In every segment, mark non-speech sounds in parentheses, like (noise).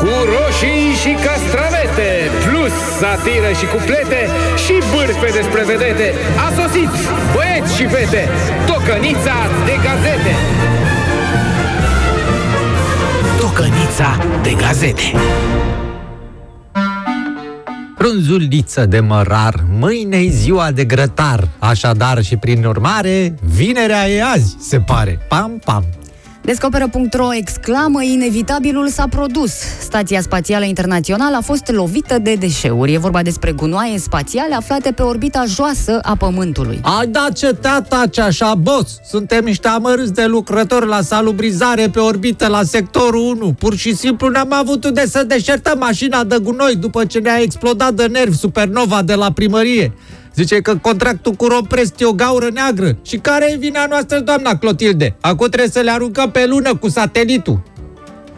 Cu roșii și castravete, plus satiră și cuplete și bârfe despre vedete, a sosit băieți și fete, tocănița de gazete. Tocănița de gazete. Frunzuliță de mărar, mâine ziua de grătar, așadar și prin urmare, vinerea e azi, se pare. Pam, pam. Descoperă.ro exclamă, inevitabilul s-a produs. Stația Spațială Internațională a fost lovită de deșeuri. E vorba despre gunoaie spațiale aflate pe orbita joasă a Pământului. Ai dat cetea ce așa, boss! Suntem niște amărâți de lucrători la salubrizare pe orbită la sectorul 1. Pur și simplu n-am avut unde să deșertăm mașina de gunoi după ce ne-a explodat de nervi supernova de la primărie. Zice că contractul cu Romprest e o gaură neagră. Și care e vina noastră, doamna Clotilde? Acum trebuie să le aruncăm pe lună cu satelitul.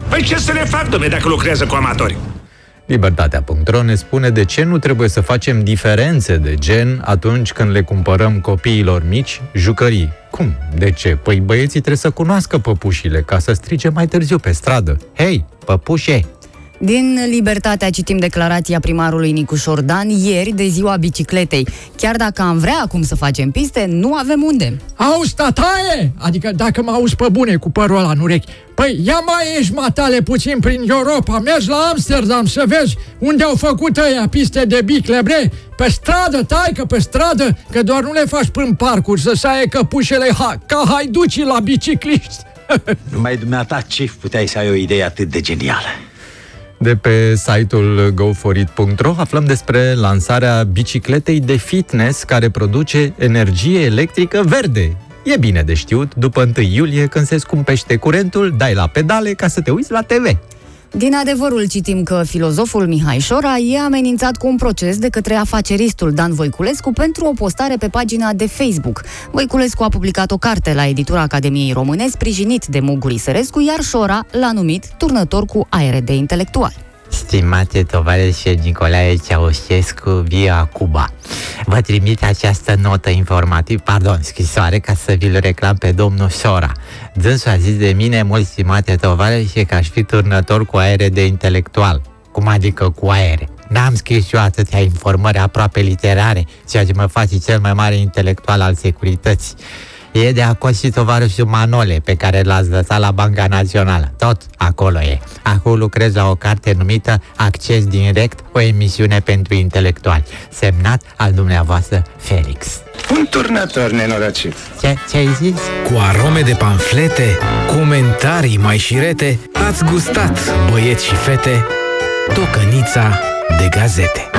Păi ce să le fac, domne, dacă lucrează cu amatori? Libertatea.ro ne spune de ce nu trebuie să facem diferențe de gen atunci când le cumpărăm copiilor mici jucării. Cum? De ce? Păi băieții trebuie să cunoască păpușile ca să strige mai târziu pe stradă. Hei, păpușe! Din Libertatea citim declarația primarului Nicu Șordan ieri de ziua bicicletei. Chiar dacă am vrea acum să facem piste, nu avem unde. Auzi, tataie! Adică dacă mă auzi pe bune cu părul ăla în urechi. Păi ia mai ești matale puțin prin Europa, mergi la Amsterdam să vezi unde au făcut ăia piste de bicle, bre? Pe stradă, tai că pe stradă, că doar nu le faci prin parcuri să saie căpușele ha- ca haiducii la bicicliști. (laughs) Numai dumneata ce puteai să ai o idee atât de genială. De pe site-ul goforit.ro aflăm despre lansarea bicicletei de fitness care produce energie electrică verde. E bine de știut, după 1 iulie, când se scumpește curentul, dai la pedale ca să te uiți la TV. Din adevărul citim că filozoful Mihai Șora e amenințat cu un proces de către afaceristul Dan Voiculescu pentru o postare pe pagina de Facebook. Voiculescu a publicat o carte la editura Academiei Române sprijinit de Muguri Sărescu, iar Șora l-a numit turnător cu aere de intelectual. Stimate tovarășe Nicolae Ceaușescu, via Cuba. Vă trimit această notă informativă, pardon, scrisoare, ca să vi-l reclam pe domnul Sora. Dânsul a zis de mine, mult stimate tovarășe, că aș fi turnător cu aere de intelectual. Cum adică cu aere? N-am scris eu atâtea informări aproape literare, ceea ce mă face cel mai mare intelectual al securității. E de acord și tovarășul Manole, pe care l-ați lăsat la Banca Națională. Tot acolo e. Acum lucrez la o carte numită Acces Direct, o emisiune pentru intelectuali. Semnat al dumneavoastră Felix. Un turnător nenorocit. Ce, ce ai zis? Cu arome de panflete, comentarii mai șirete, ați gustat, băieți și fete, tocănița de gazete.